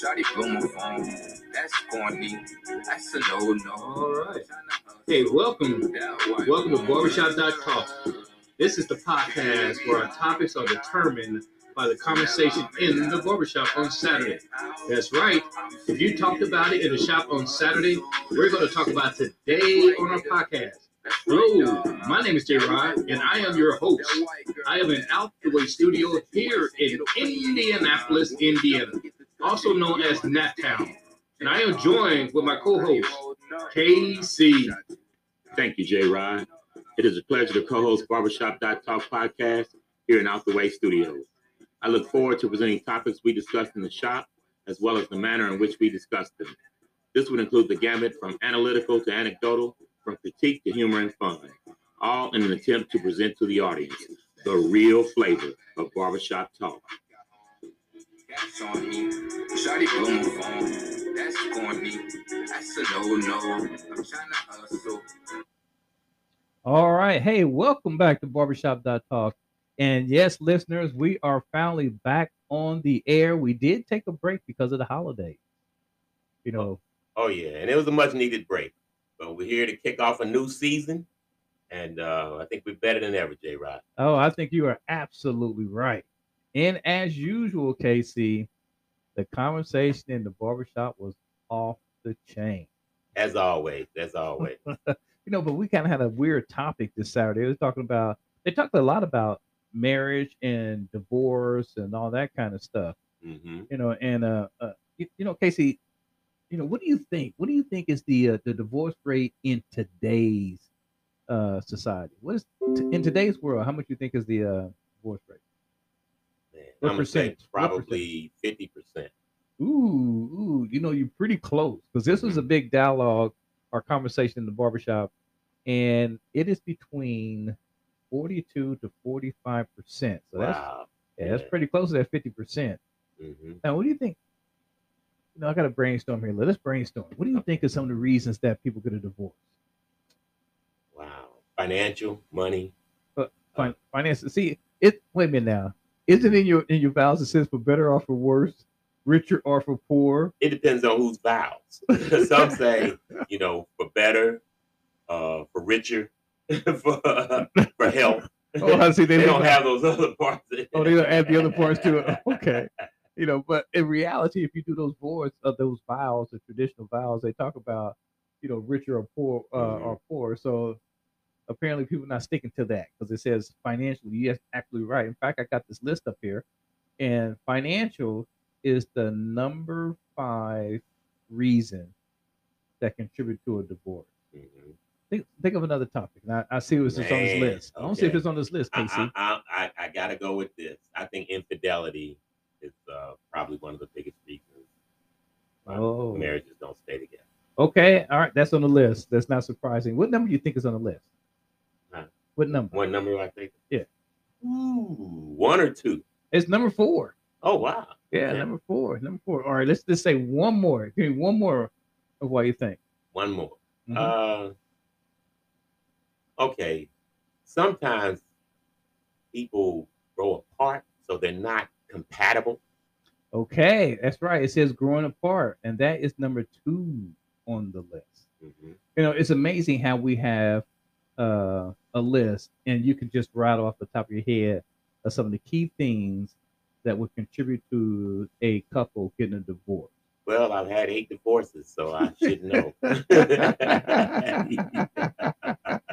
Shawty blew my phone. That's corny. That's a no no. All right. Hey, welcome. Welcome to Barbershop Talk. This is the podcast where our topics are determined by the conversation in the barbershop on Saturday. That's right. If you talked about it in the shop on Saturday, we're going to talk about today on our podcast. Hello, my name is Jay Rod, and I am your host. I am in Out the Way Studio here in Indianapolis, Indiana, also known as Naptown. And I am joined with my co-host, KC. Thank you, Jay Rod. It is a pleasure to co-host Barbershop Talk podcast here in Out the Way Studios. I look forward to presenting topics we discussed in the shop, as well as the manner in which we discussed them. This would include the gamut from analytical to anecdotal, from critique to humor and fun, all in an attempt to present to the audience the real flavor of barbershop talk. Gas on me. Shawty blew my phone. That's corny. That's a no no. I'm trying to hustle. All right. Hey, welcome back to Barbershop Talk. And yes, listeners, we are finally back on the air. We did take a break because of the holiday. You know, Oh yeah, and it was a much needed break. But we're here to kick off a new season, and uh, I think we're better than ever, Jay Rod. oh, I think you are absolutely right. And as usual, KC, the conversation in the barbershop was off the chain. As always, as always. You know, but we kind of had a weird topic this Saturday. They were talking about, they talked a lot about marriage and divorce and all that kind of stuff. hmm you know, and uh, uh you, you know, KC, you know, what do you think? What do you think is the uh, the divorce rate in today's uh society? What is t- in today's world? How much you think is the uh divorce rate? What I'm gonna say probably fifty percent. Ooh, ooh, you know, you're pretty close because this was a mm-hmm. big dialogue or conversation in the barbershop, and it is between 42 to 45 percent. So that's Wow. yeah, that's pretty close to that 50 percent. hmm Now, what do you think? You know, I got to brainstorm here. Let's brainstorm. What do you think are some of the reasons that people get a divorce? Wow. Financial, money. Uh, fin- uh, finances. See, it. Wait a minute now. Is it in your in your vows? It says for better or for worse, richer or for poor. It depends on whose vows. Some say, you know, for better, uh, for richer, for, for health. Oh, I see. They, They don't have those other parts. Oh, they don't add the other parts to it. Okay. You know, but in reality, if you do those vows of those vows, the traditional vows, they talk about, you know, richer or poor uh, Mhm. or poor. So apparently, people not sticking to that because it says financially. Yes, absolutely right. In fact, I got this list up here, and financial is the number five reason that contribute to a divorce. Mhm. Think, think of another topic. Now, I see what's on this list. I don't see if it's on this list, I, KC. I, I, I, I gotta go with this. I think infidelity is uh, probably one of the biggest reasons why Oh. marriages don't stay together. Okay, all right, that's on the list. That's not surprising. What number do you think is on the list? What number? One number, I think. Yeah. Ooh, one or two. It's number four. Oh wow. Yeah, Okay. number four. Number four. All right, let's just say one more. Give me one more of what you think. One more. Mhm. Uh, okay. Sometimes people grow apart, so they're not compatible. okay, that's right. It says growing apart, and that is number two on the list. Mhm. You know, it's amazing how we have uh, a list, and you can just rattle off the top of your head of some of the key things that would contribute to a couple getting a divorce. Well, I've had eight divorces, so I should know.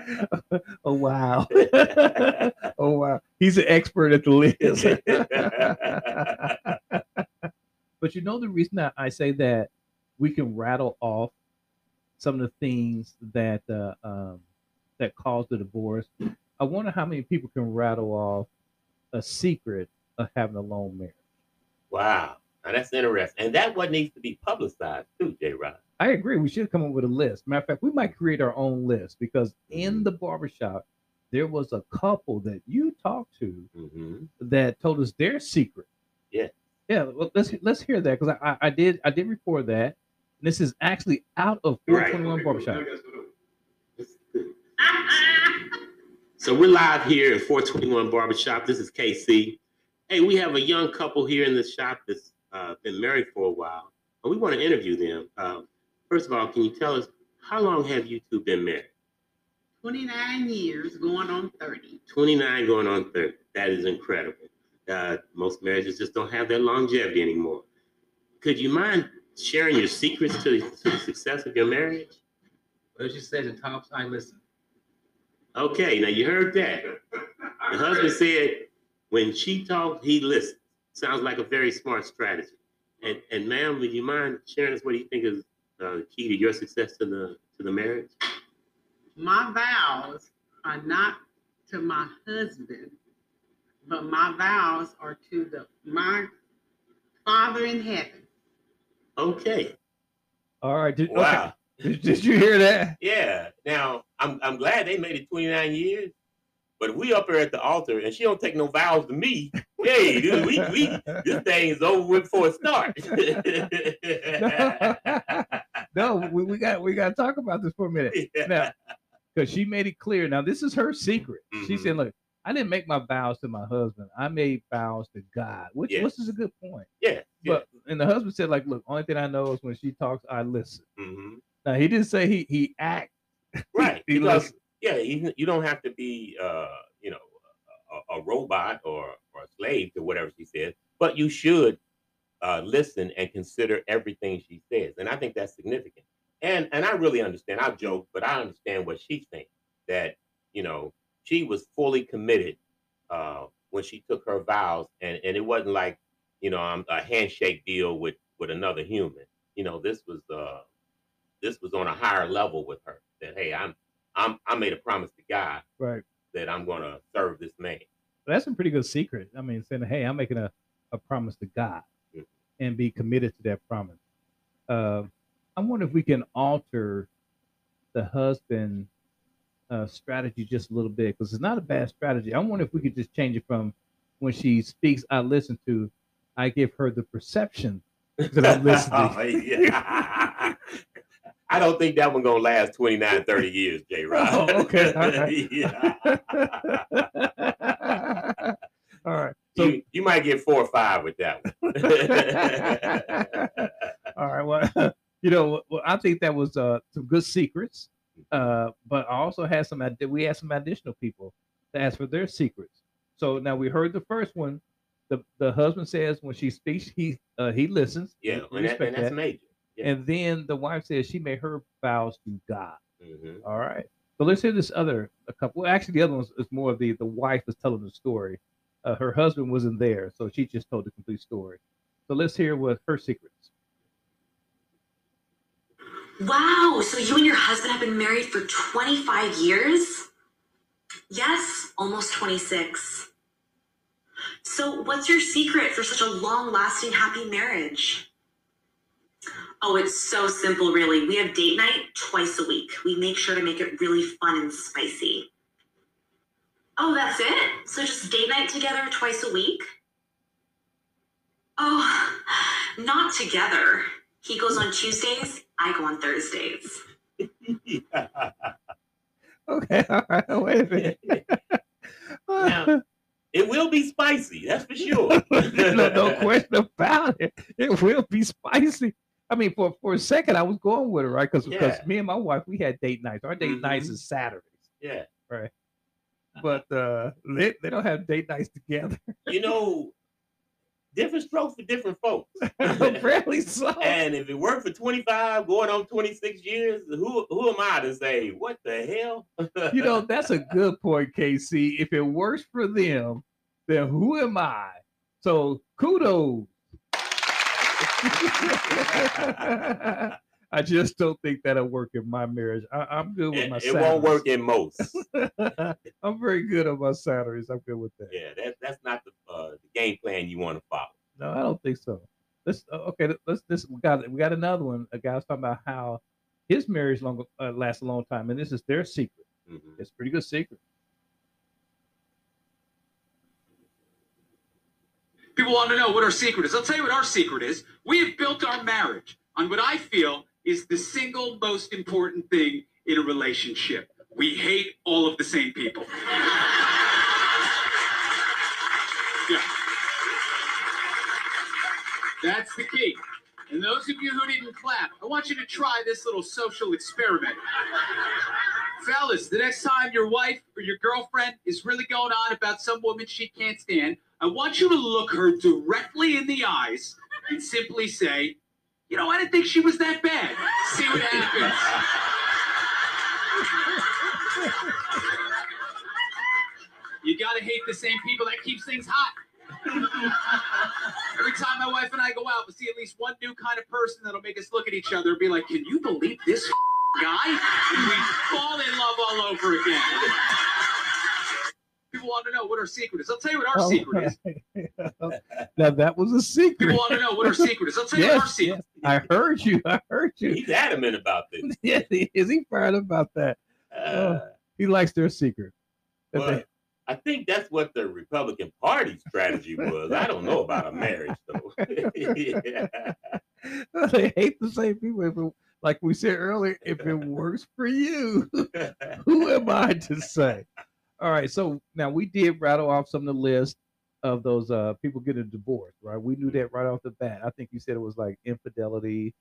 oh wow. oh wow. He's an expert at the list. but you know the reason that I say that we can rattle off some of the things that uh, um, that caused the divorce. I wonder how many people can rattle off a secret of having a long marriage. wow. Now that's interesting. And that what needs to be publicized too, J Rod. I agree. We should come up with a list. Matter of fact, we might create our own list because in the barbershop, there was a couple that you talked to Mm-hmm. that told us their secret. Yeah. Yeah. Well, let's let's hear that because I, I I did I did record that. This is actually out of 421 Barbershop. So we're live here at 421 Barbershop. This is KC. Hey, we have a young couple here in the shop that's uh, been married for a while. and we want to interview them. Uh, first of all, can you tell us how long have you two been married? 29 years, going on 30. 29 going on 30. That is incredible. Uh, most marriages just don't have that longevity anymore. Could you mind sharing your secrets to, to the success of your marriage? What she said in tops, I listen. Okay, now you heard that. The husband said when she talks, he listens. Sounds like a very smart strategy. And and ma'am, would you mind sharing us what do you think is uh, the key to your success to the to the marriage? My vows are not to my husband, but my vows are to the my Father in heaven. Okay. All right. Did, Wow. okay. Did, did you hear that? Yeah. Now I'm I'm glad they made it 29 years. But we up here at the altar and she don't take no vows to me, hey, dude, we, we this thing is over with before it starts. no, we, we got we got to talk about this for a minute now, because she made it clear. Now this is her secret. She Mhm. said, "Look, I didn't make my vows to my husband. I made vows to God," which Yeah. which is a good point. yeah. yeah. But and the husband said, "Like, look, only thing I know is when she talks, I listen." Mhm. Now he didn't say he he act. Right. He because yeah, you, you don't have to be uh, you know, a, a robot or or a slave to whatever she says, but you should uh, listen and consider everything she says. And I think that's significant. And and I really understand. I joke, but I understand what she's saying. That, you know, she was fully committed uh when she took her vows and, and it wasn't like, you know, I'm a handshake deal with with another human. You know, this was uh this was on a higher level with her that hey i'm i'm i made a promise to god Right. that i'm going to serve this man That's a pretty good secret. I mean, saying, "Hey, I'm making a, a promise to God Mhm. and be committed to that promise." Uh, I wonder if we can alter the husband uh, strategy just a little bit because it's not a bad strategy. I wonder if we could just change it from when she speaks, I listen to, I give her the perception that I'm listening. Oh, yeah. i don't think that one gonna last 29 30 years j rod Oh, okay. All right. yeah. All right. So you, you might get four or five with that one All right. Well, you know, well, I think that was uh, some good secrets. Uh, but I also had some. We had some additional people to ask for their secrets. So now we heard the first one. The the husband says when she speaks, he uh, he listens. yeah and, that, and that's that. major yeah. And then the wife says she made her vows to God. Mhm. All right. So let's hear this other a couple. Well, actually, the other one is more of the the wife is telling the story. Uh, her husband wasn't there, so she just told the complete story. So let's hear what her secrets. Wow, so you and your husband have been married for 25 years? Yes, almost 26. So, what's your secret for such a long lasting happy marriage? Oh, it's so simple, really. We have date night twice a week. We make sure to make it really fun and spicy. Oh, that's it? So, just date night together twice a week? Oh, not together. He goes on Tuesdays, I go on Thursdays. Okay, all right. Wait a minute. Now- it will be spicy that's for sure no, no question about it. It will be spicy. I mean, for, for a second, I was going with it, right? Because Yeah. me and my wife, we had date nights. Our date nights Mhm. is Saturdays, yeah Right. but uh, they, they don't have date nights together. you know, different strokes for different folks. Apparently so. and if it worked for 25, going on 26 years, who who am I to say what the hell? you know, that's a good point, KC. If it works for them, then who am I? So kudos. I just don't think that'll work in my marriage. I, I'm good with it, my it won't work in most. I'm very good on my Saturdays. I'm good with that. yeah, that, that's not the uh, the game plan you want to follow. No, I don't think so. Let's uh, okay. Let's this we got we got another one. A guy was talking about how his marriage long uh, lasts a long time, and this is their secret. Mhm. It's a pretty good secret. People want to know what our secret is. I'll tell you what our secret is. We have built our marriage on what I feel is the single most important thing in a relationship. We hate all of the same people. Yeah. That's the key. And those of you who didn't clap, I want you to try this little social experiment. Fellas, the next time your wife or your girlfriend is really going on about some woman she can't stand, I want you to look her directly in the eyes and simply say, you know, I didn't think she was that bad. See what happens. You gotta hate the same people that keeps things hot. Every time my wife and I go out, we see at least one new kind of person that'll make us look at each other and be like, "Can you believe this guy?" And we fall in love all over again. People want to know what our secret is. I'll tell you what our Oh, secret is. now that was a secret. People want to know what our secret is. I'll tell you what our secret. yes. I heard you. I heard you. He's adamant about this. Yes, he- is he proud about that? Uh, He likes their secret. That well, I think that's what the Republican Party strategy was. I don't know about a marriage though. yeah. they, they hate the same people. If it, like we said earlier, if it works for you, who am I to say? All right, so now we did rattle off some of the list of those uh people getting divorced, right? We knew that right off the bat. I think you said it was like infidelity,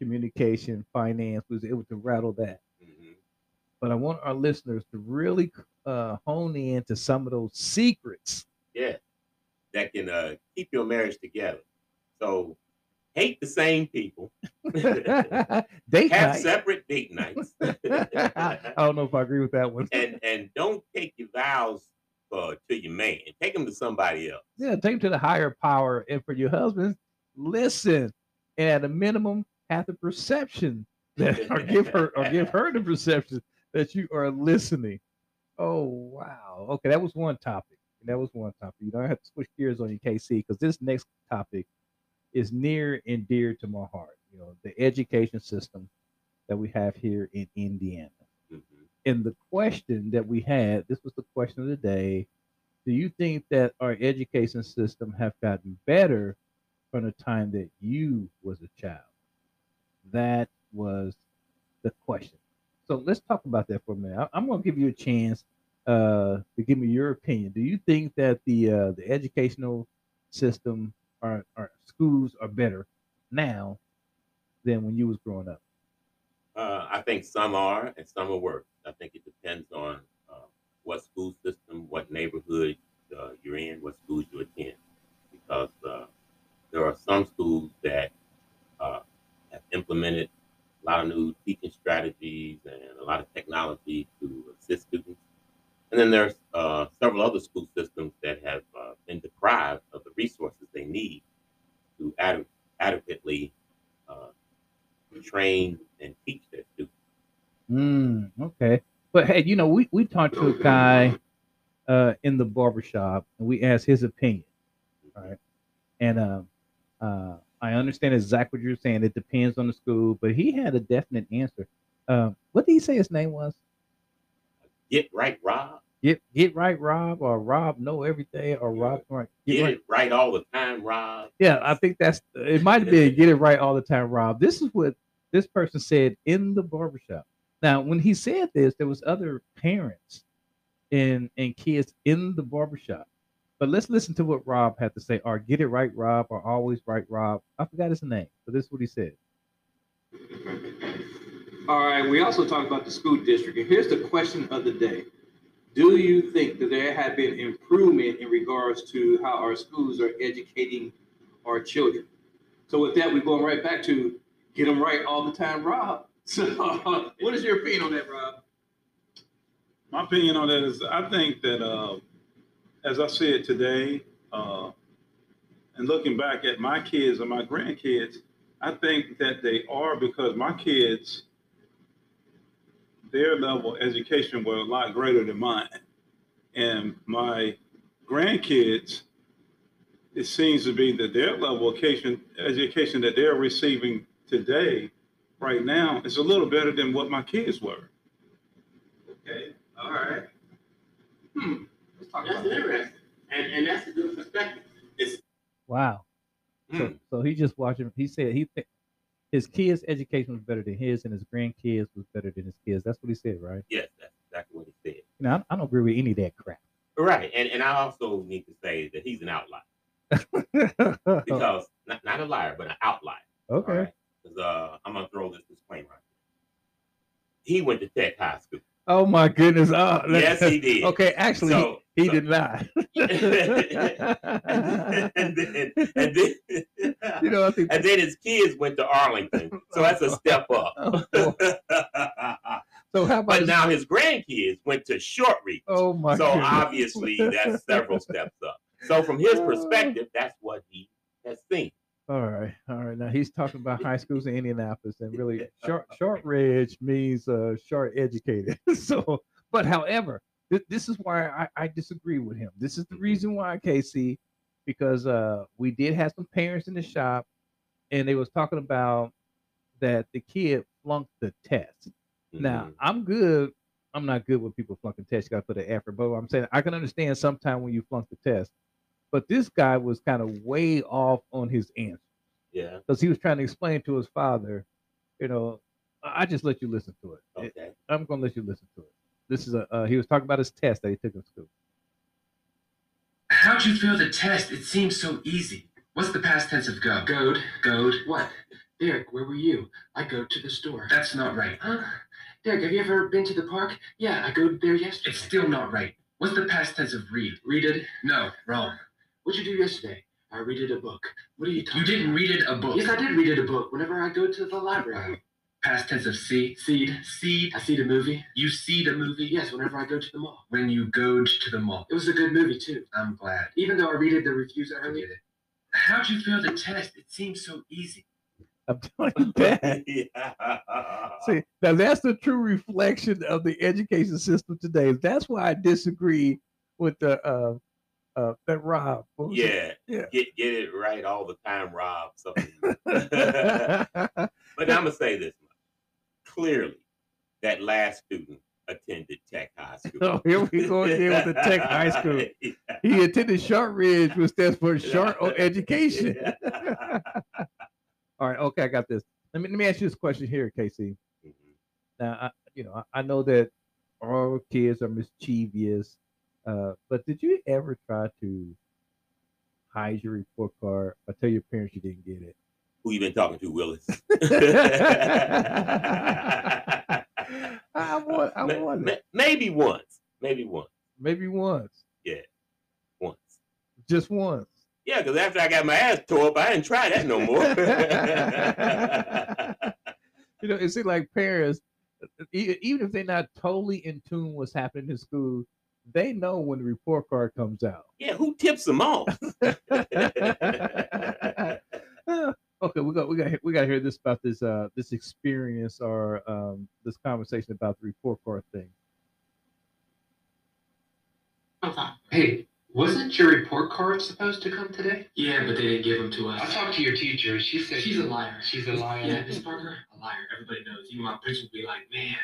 communication, finance. We was able to rattle that. Mhm. But I want our listeners to really uh hone in to some of those secrets. Yeah. That can uh, keep your marriage together. So hate the same people. Date Have night. separate date nights. I don't know if I agree with that one. and and don't take your vows uh, to your man. Take them to somebody else. Yeah, take them to the higher power. And for your husband, listen. And at a minimum, have the perception that or give her or give her the perception that you are listening. Oh wow. Okay, that was one topic. That was one topic. You don't have to switch gears on your KC because this next topic is near and dear to my heart. You know, the education system that we have here in Indiana. Mhm. And the question that we had, this was the question of the day. Do you think that our education system have gotten better from the time that you was a child? That was the question. So let's talk about that for a minute. I- I'm going to give you a chance uh, to give me your opinion. Do you think that the uh, the educational system or schools are better now than when you was growing up? Uh, I think some are and some are worse. I think it depends on uh, what school system, what neighborhood uh, you're in, what schools you attend. Because uh, there are some schools that uh, have implemented a lot of new teaching strategies and a lot of technology to assist students. And then there's uh, several other school systems that have uh, been deprived of the resources they need to ad- adequately uh, train and teach their students. Mm, okay. But hey, you know, we, we talked to a guy uh, in the barbershop and we asked his opinion. Right. And um, uh, I understand exactly what you're saying. It depends on the school, but he had a definite answer. What did he say his name was? Get right, Rob. Get get right, Rob, or Rob know everything, or Rob right. Get Get right. it right all the time, Rob. Yeah, I think that's it. Might have been get it right all the time, Rob. This is what this person said in the barbershop. Now, when he said this, there was other parents and and kids in the barbershop. But let's listen to what Rob had to say. Or get it right, Rob, or always right, Rob. I forgot his name, but this is what he said. All right, we also talked about the school district, and here's the question of the day. Do you think that there have been improvement in regards to how our schools are educating our children? So with that, we're going right back to get them right all the time, Rob. So what is your opinion on that, Rob? My opinion on that is, I think that, uh, as I said today, uh, and looking back at my kids and my grandkids, I think that they are because my kids, their level of education were a lot greater than mine. And my grandkids, it seems to be that their level of education, education that they're receiving today, right now, is a little better than what my kids were. Okay, all right. Hmm, let's talk That's about that. interesting. And, and that's a good perspective. It's, Wow. So, Hmm. so he just watching. He said he thi- his kids' education was better than his, and his grandkids was better than his kids. That's what he said, right? yes, that's exactly what he said. You know, I, I don't agree with any of that crap. Right. And, and I also need to say that he's an outlier because, not, not a liar, but an outlier. Okay. All right? uh, I'm gonna throw this disclaimer. He went to Tech High School. Oh my goodness. Oh, Yes, he did. Okay, actually, So- he, he so- did not. and then, and then, know, and then his kids went to Arlington, so that's a step up. Oh, so how about? but his- now his grandkids went to Shortridge, oh my. so goodness. obviously that's several steps up. So from his perspective, that's what he has seen. All right, all right. Now he's talking about high schools in Indianapolis, and really, short short ridge means uh, short educated. so, but however, th- this is why I, I disagree with him. This is the reason why, KC, because uh, we did have some parents in the shop, and they was talking about that the kid flunked the test. Now Mhm. I'm good. I'm not good with people flunking tests. You got to put the effort. But I'm saying I can understand sometime when you flunk the test. But this guy was kind of way off on his answer yeah, because he was trying to explain to his father, you know, I just let you listen to it. It- okay. I'm gonna let you listen to it. This is a uh, he was talking about his test that he took in school. How'd you feel the test? It seems so easy. What's the past tense of go? Goed. Goed. What? Derek, where were you? I go to the store. That's not right. Huh? Derek, have you ever been to the park? Yeah, I go there yesterday. It's still not right. What's the past tense of read? Readed? No, wrong. What'd you do yesterday? I readed a book. What are you talking You didn't read it a book. Yes, I did read it a book whenever I go to the library. Past tense of see. Seed. Seed. I see the movie. You see the movie? Yes, whenever I go to the mall. When you go to the mall. It was a good movie, too. I'm glad. Even though I read the reviews earlier. How'd you feel the test? It seems so easy. I'm telling you that. yeah. See, now that's the true reflection of the education system today. That's why I disagree with the uh uh that Rob. What was it? yeah, Yeah. Get get it right all the time, Rob. Something. Yeah. But I'm gonna say this much. Clearly, that last student attended Tech High School. Oh, here we go again with the Tech High School. he attended Shortridge, which stands for short education. All right, okay, I got this. Let me let me ask you this question here, KC. Mhm. Now, I, you know, I, I know that all kids are mischievous, uh, but did you ever try to hide your report card or tell your parents you didn't get it? Who you been talking to, Willis? I want, I want ma- maybe once. Maybe once. maybe once, Yeah, Once. just once. Yeah, because after I got my ass tore up, I didn't try that no more. You know, it seems like parents, even if they're not totally in tune with what's happening in school, they know when the report card comes out. yeah, who tips them off? Uh, okay, we got we got we got to hear this about this uh this experience or um this conversation about the report card thing. Hey, wasn't your report card supposed to come today? Yeah, but they didn't give them to us. I talked to your teacher. She said She's a liar. She's a liar. Yeah, Miss Parker, a liar. Everybody knows. Even my principal would be like, man,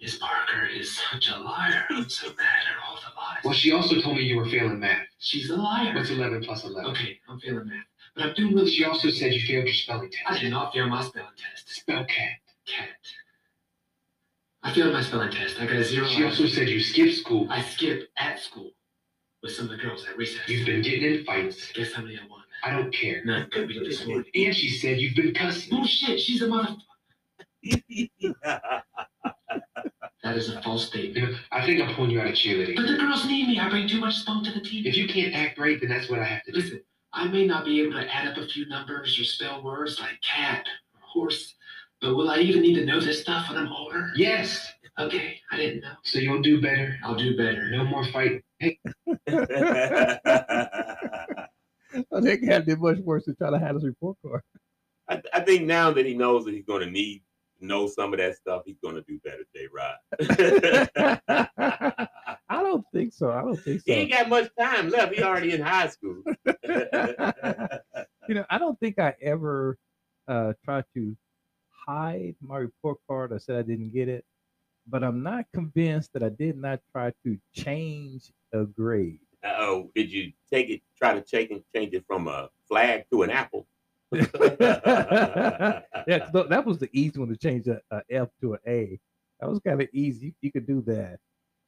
Miss Parker is such a liar. I'm so mad at all the lies. Well, she also told me you were failing math. She's a liar. What's 11 plus 11? Okay, I'm failing math. But I'm doing really She also said you failed your spelling test. I did not fail my spelling test. Spell cat. Cat. I failed my spelling test. I got a zero. She also said you skipped school. I skipped at school with some of the girls at recess. You've been getting in fights. Guess how many I won? I don't care. None. Could be this morning. And she said you've been cussing. Bullshit. She's a mother. That is a false statement. I think I'm pulling you out of cheerleading. But the girls need me. I bring too much spunk to the team. If you can't act right, then that's what I have to do. Listen, I may not be able to add up a few numbers or spell words like cat or horse, but will I even need to know this stuff when I'm older? Yes. Okay, I didn't know. So you'll do better. I'll do better. No more fighting. Hey, I think had did much worse than try to hide his report card. I, I think now that he knows that he's going to need to know some of that stuff, he's going to do better, J. Rod. I don't think so. I don't think so. he ain't got much time left. He already in high school. you know, I don't think I ever uh, tried to hide my report card. I said I didn't get it, but I'm not convinced that I did not try to change a grade. oh, did you take it? Try to change it, change it from a flag to an apple? yeah, that was the easy one to change a, a F to an A. That was kind of easy. You, you could do that.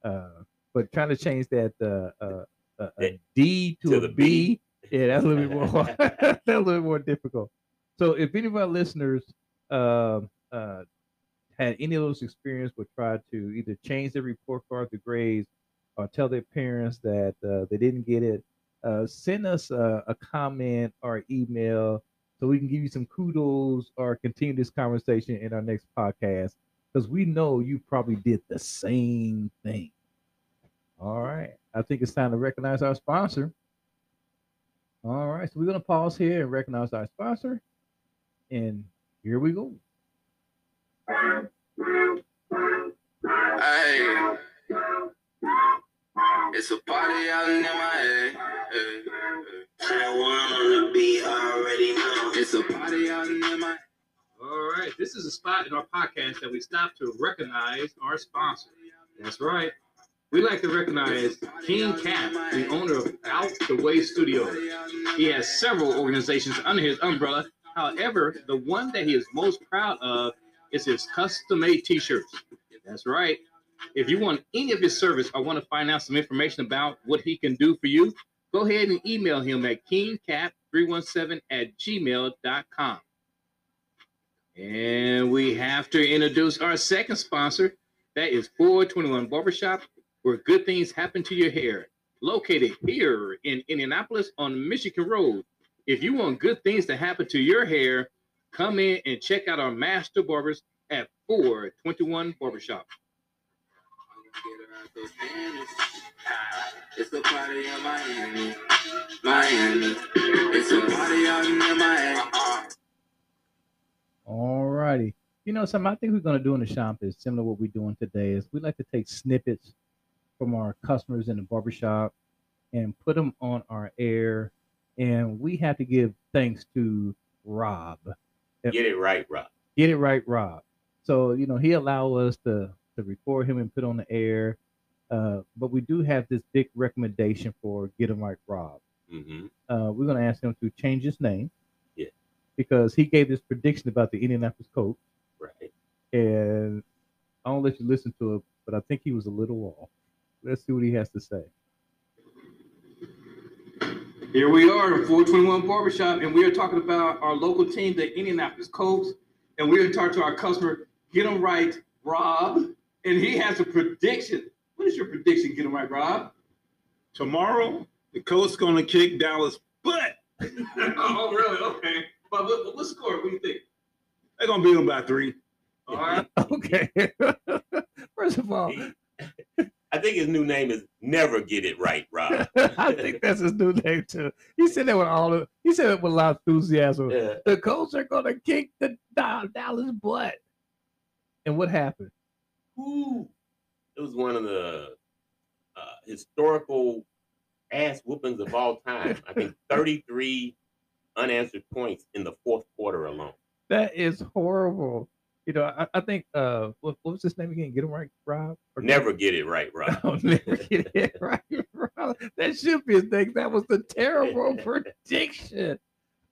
Uh, but trying to change that uh, uh, uh, a D to, To a the B, B. yeah, that's a little bit more. that's a little bit more difficult. So if any of our listeners uh, uh, had any of those experiences would try to either change their report card to grades or tell their parents that uh, they didn't get it, uh, send us a, a comment or email so we can give you some kudos or continue this conversation in our next podcast because we know you probably did the same thing. All right. I think it's time to recognize our sponsor. All right. So we're going to pause here and recognize our sponsor. And here we go. Hey, it's a party out in MIA. Hey, hey. on the beat, already know. It's a party out in MIA. All right, this is a spot in our podcast that we stop to recognize our sponsor. That's right. We like to recognize King Cat, the owner of Out the Way Studios. He has several organizations under his umbrella. However, the one that he is most proud of is his custom-made t-shirts. That's right. If you want any of his service or want to find out some information about what he can do for you, go ahead and email him at kingcap317 at gmail.com. And we have to introduce our second sponsor. That is 421 Barbershop, where good things happen to your hair. Located here in Indianapolis on Michigan Road. If you want good things to happen to your hair, come in and check out our master barbers at 421 Barbershop. It's a party in Miami. Miami. It's a party out in Miami. All righty. You know, something I think we're going to do in the shop is similar to what we're doing today is we like to take snippets from our customers in the barbershop and put them on our air. And we have to give thanks to Rob. Get it right, Rob. Get it right, Rob. So, you know, he allowed us to, to record him and put on the air. Uh, but we do have this big recommendation for Get Him Right, Rob. hmm Uh, we're going to ask him to change his name. Yeah. Because he gave this prediction about the Indianapolis Colts. Right. and I don't let you listen to it, but I think he was a little off. Let's see what he has to say. Here we are in 421 Barbershop, and we are talking about our local team, the Indianapolis Colts, and we're going to talk to our customer, get Get 'em Right, Rob, and he has a prediction. What is your prediction, get Get 'em Right, Rob? Tomorrow, the Colts going to kick Dallas' butt. oh, really? Okay. But what, what score? What do you think? They're going to beat them by three. All right. Okay. First of all, I think his new name is Never Get It Right, Rob. I think that's his new name too. He said that with all the he said it with a lot of enthusiasm. Yeah. The Colts are gonna kick the Dallas butt. And what happened? Who? It was one of the uh, historical ass whoopings of all time. I think 33 unanswered points in the fourth quarter alone. That is horrible. You know, I, I think uh what, what was his name again? Get him right, Rob? Never get it right, Rob. I'll never get it right. Rob. That should be his thing. That was the terrible prediction.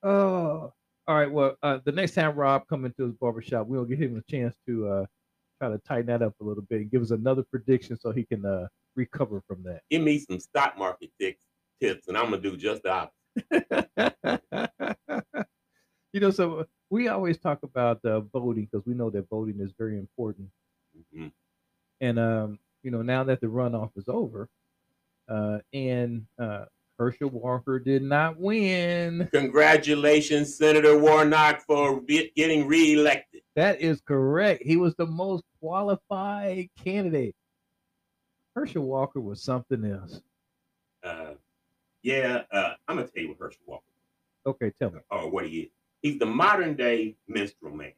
Oh, all right. Well, uh, the next time Rob come into his barbershop, we'll give him a chance to uh, try to tighten that up a little bit and give us another prediction so he can uh, recover from that. Give me some stock market tips, tips, and I'm gonna do just the opposite. you know, so we always talk about uh, voting because we know that voting is very important. Mhm. And um, you know, now that the runoff is over, uh, and uh, Herschel Walker did not win. Congratulations, Senator Warnock, for be- getting reelected. That is correct. He was the most qualified candidate. Herschel Walker was something else. Uh, yeah, uh, I'm gonna tell you what Herschel Walker Okay, tell me. or what he is. He's the modern day minstrel man.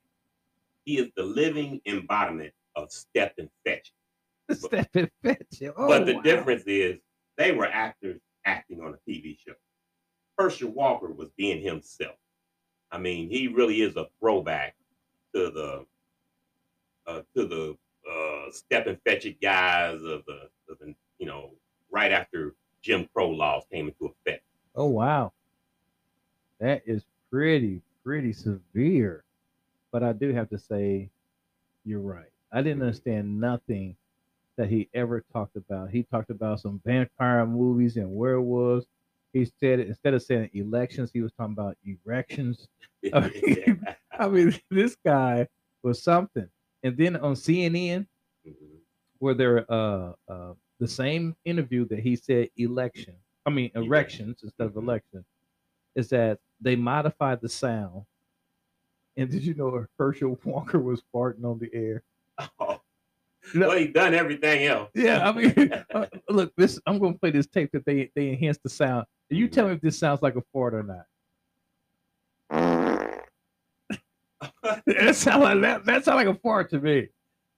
He is the living embodiment of step and fetch. Step and fetch. Oh, but the wow. difference is they were actors acting on a TV show. Herschel Walker was being himself. I mean, he really is a throwback to the uh, to the uh, Stepin Fetchit guys of the, of the you know right after Jim Crow laws came into effect. Oh wow. That is pretty, pretty severe. But I do have to say, you're right. I didn't understand nothing that he ever talked about. He talked about some vampire movies and werewolves. He said instead of saying elections, he was talking about erections. I mean, I mean, this guy was something. And then on CNN, Mhm. where they're uh, uh, the same interview that he said election, I mean erections instead of Mhm. election, is that they modified the sound. And did you know Herschel Walker was farting on the air? Oh. No. Well, he done everything else. Yeah, I mean, uh, look, this I'm gonna play this tape that they they enhanced the sound. You tell me if this sounds like a fart or not. that sound like that. That sound like a fart to me.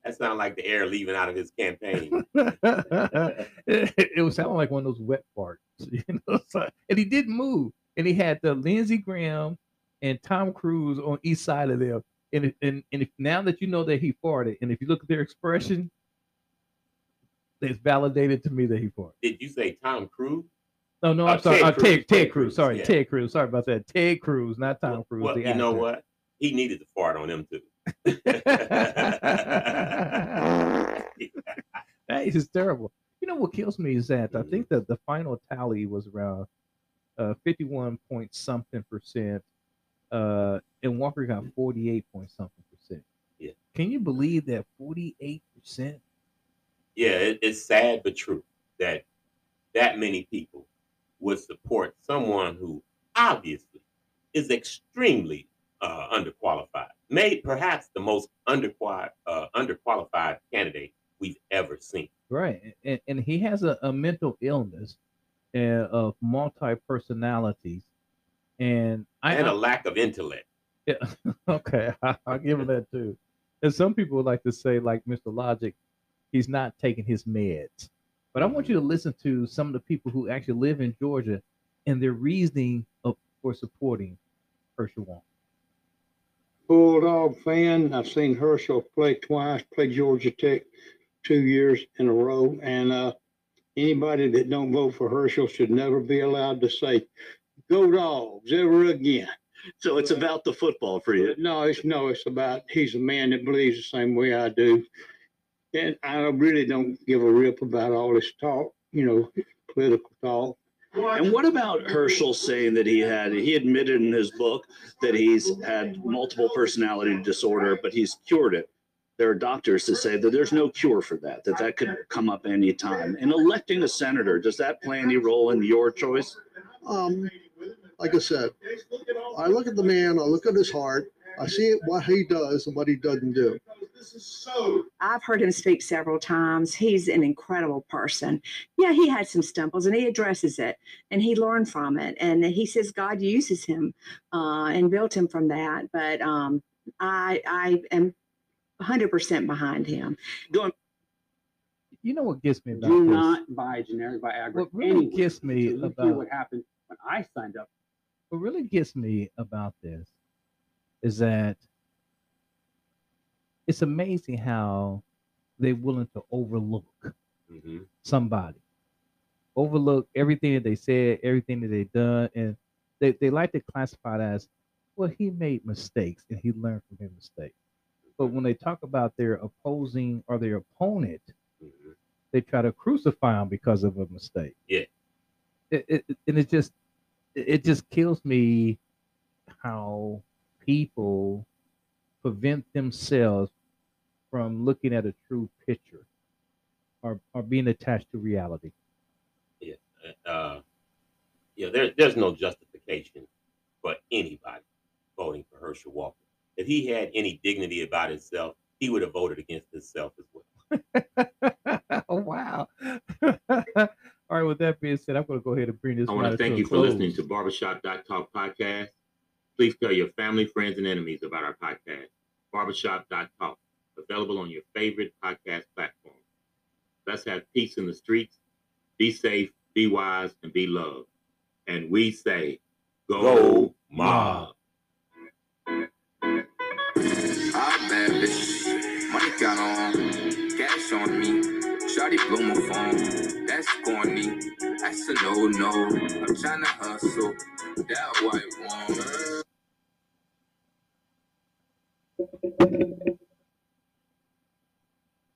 that sound like the air leaving out of his campaign. it, it was sounding like one of those wet farts, you know. So, and he didn't move, and he had the Lindsey Graham and Tom Cruise on each side of them. And if- and and if now that you know that he farted, and if you look at their expression, it's validated to me that he farted. Did you say Tom Cruise? No, no, Oh, I'm sorry. Ted uh, Cruz, Ted, Ted Cruz. Sorry, yeah. Ted Cruz. Sorry about that. Ted Cruz, not Tom Cruise. Well, you know what? He needed to fart on him too. that is terrible. You know what kills me is that I Mhm. think that the final tally was around uh, 51 point something percent, uh, and Walker got 48 point something percent. Yeah. Can you believe that 48 percent? yeah, it, it's sad but true that that many people would support someone who obviously is extremely uh, underqualified, made perhaps the most underqualified uh, underqualified candidate we've ever seen. Right, and, and he has a, a mental illness uh, of multi personalities, and I, and a lack of intellect. Yeah. Okay. I, I'll give him that too. And some people would like to say, like Mr. Logic, he's not taking his meds. But I want you to listen to some of the people who actually live in Georgia and their reasoning of, for supporting Herschel Walker. Bulldog fan. I've seen Herschel play twice, play Georgia Tech two years in a row. And uh, anybody that don't vote for Herschel should never be allowed to say, go dogs ever again. So it's about the football for you. No, it's no, it's about he's a man that believes the same way I do. And I really don't give a rip about all this talk, you know, political talk. And what about Herschel saying that he had, he admitted in his book that he's had multiple personality disorder, but he's cured it. There are doctors that say that there's no cure for that, that that could come up anytime. And electing a senator, does that play any role in your choice? Um, like I said, I look at the man, I look at his heart, I see what he does and what he doesn't do. I've heard him speak several times. He's an incredible person. Yeah, he had some stumbles and he addresses it and he learned from it. And he says God uses him uh, and built him from that. But um, I, I am 100% behind him. Going, You know what gets me about Do this? not buy generic Viagra What really anywhere gets me until you about- what happened when I signed up. what really gets me about this is that it's amazing how they're willing to overlook Mhm. somebody, overlook everything that they said, everything that they done, and they, they like to classify it as, well, he made mistakes and he learned from his mistakes. But when they talk about their opposing or their opponent, Mhm. they try to crucify them because of a mistake. Yeah. It, it, and it just it just kills me how people prevent themselves from looking at a true picture or, or being attached to reality. uh, you know, there, there's no justification for anybody voting for Herschel Walker. If he had any dignity about himself, he would have voted against himself as well. oh wow. All right, with that being said, I'm gonna go ahead and bring this. I want to thank a you for close. listening to Barbershop Talk podcast. Please tell your family, friends, and enemies about our podcast, Barbershop Talk, available on your favorite podcast platform. Let's have peace in the streets. Be safe, be wise, and be loved. And we say, go, Go mob. on me. Shawty blow my phone, that's corny. That's a no no. I'm trying to hustle that white woman.